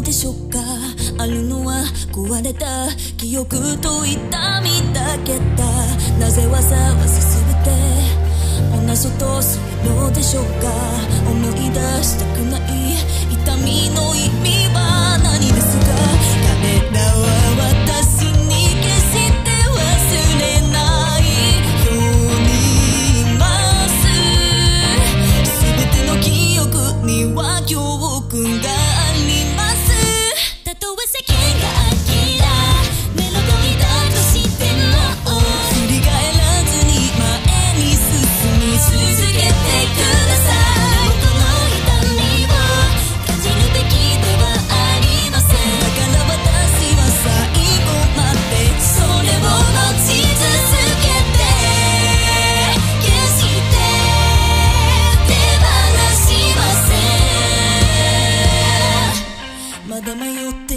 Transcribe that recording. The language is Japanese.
でしょうか？あるのは壊れた。記憶と痛みだけだなぜわざわざ全て？同じとするのでしょうか？思い出したくない。痛みの意味は何ですか？彼らは私に決して忘れないようにいます。全ての記憶には教訓が Vem har gjort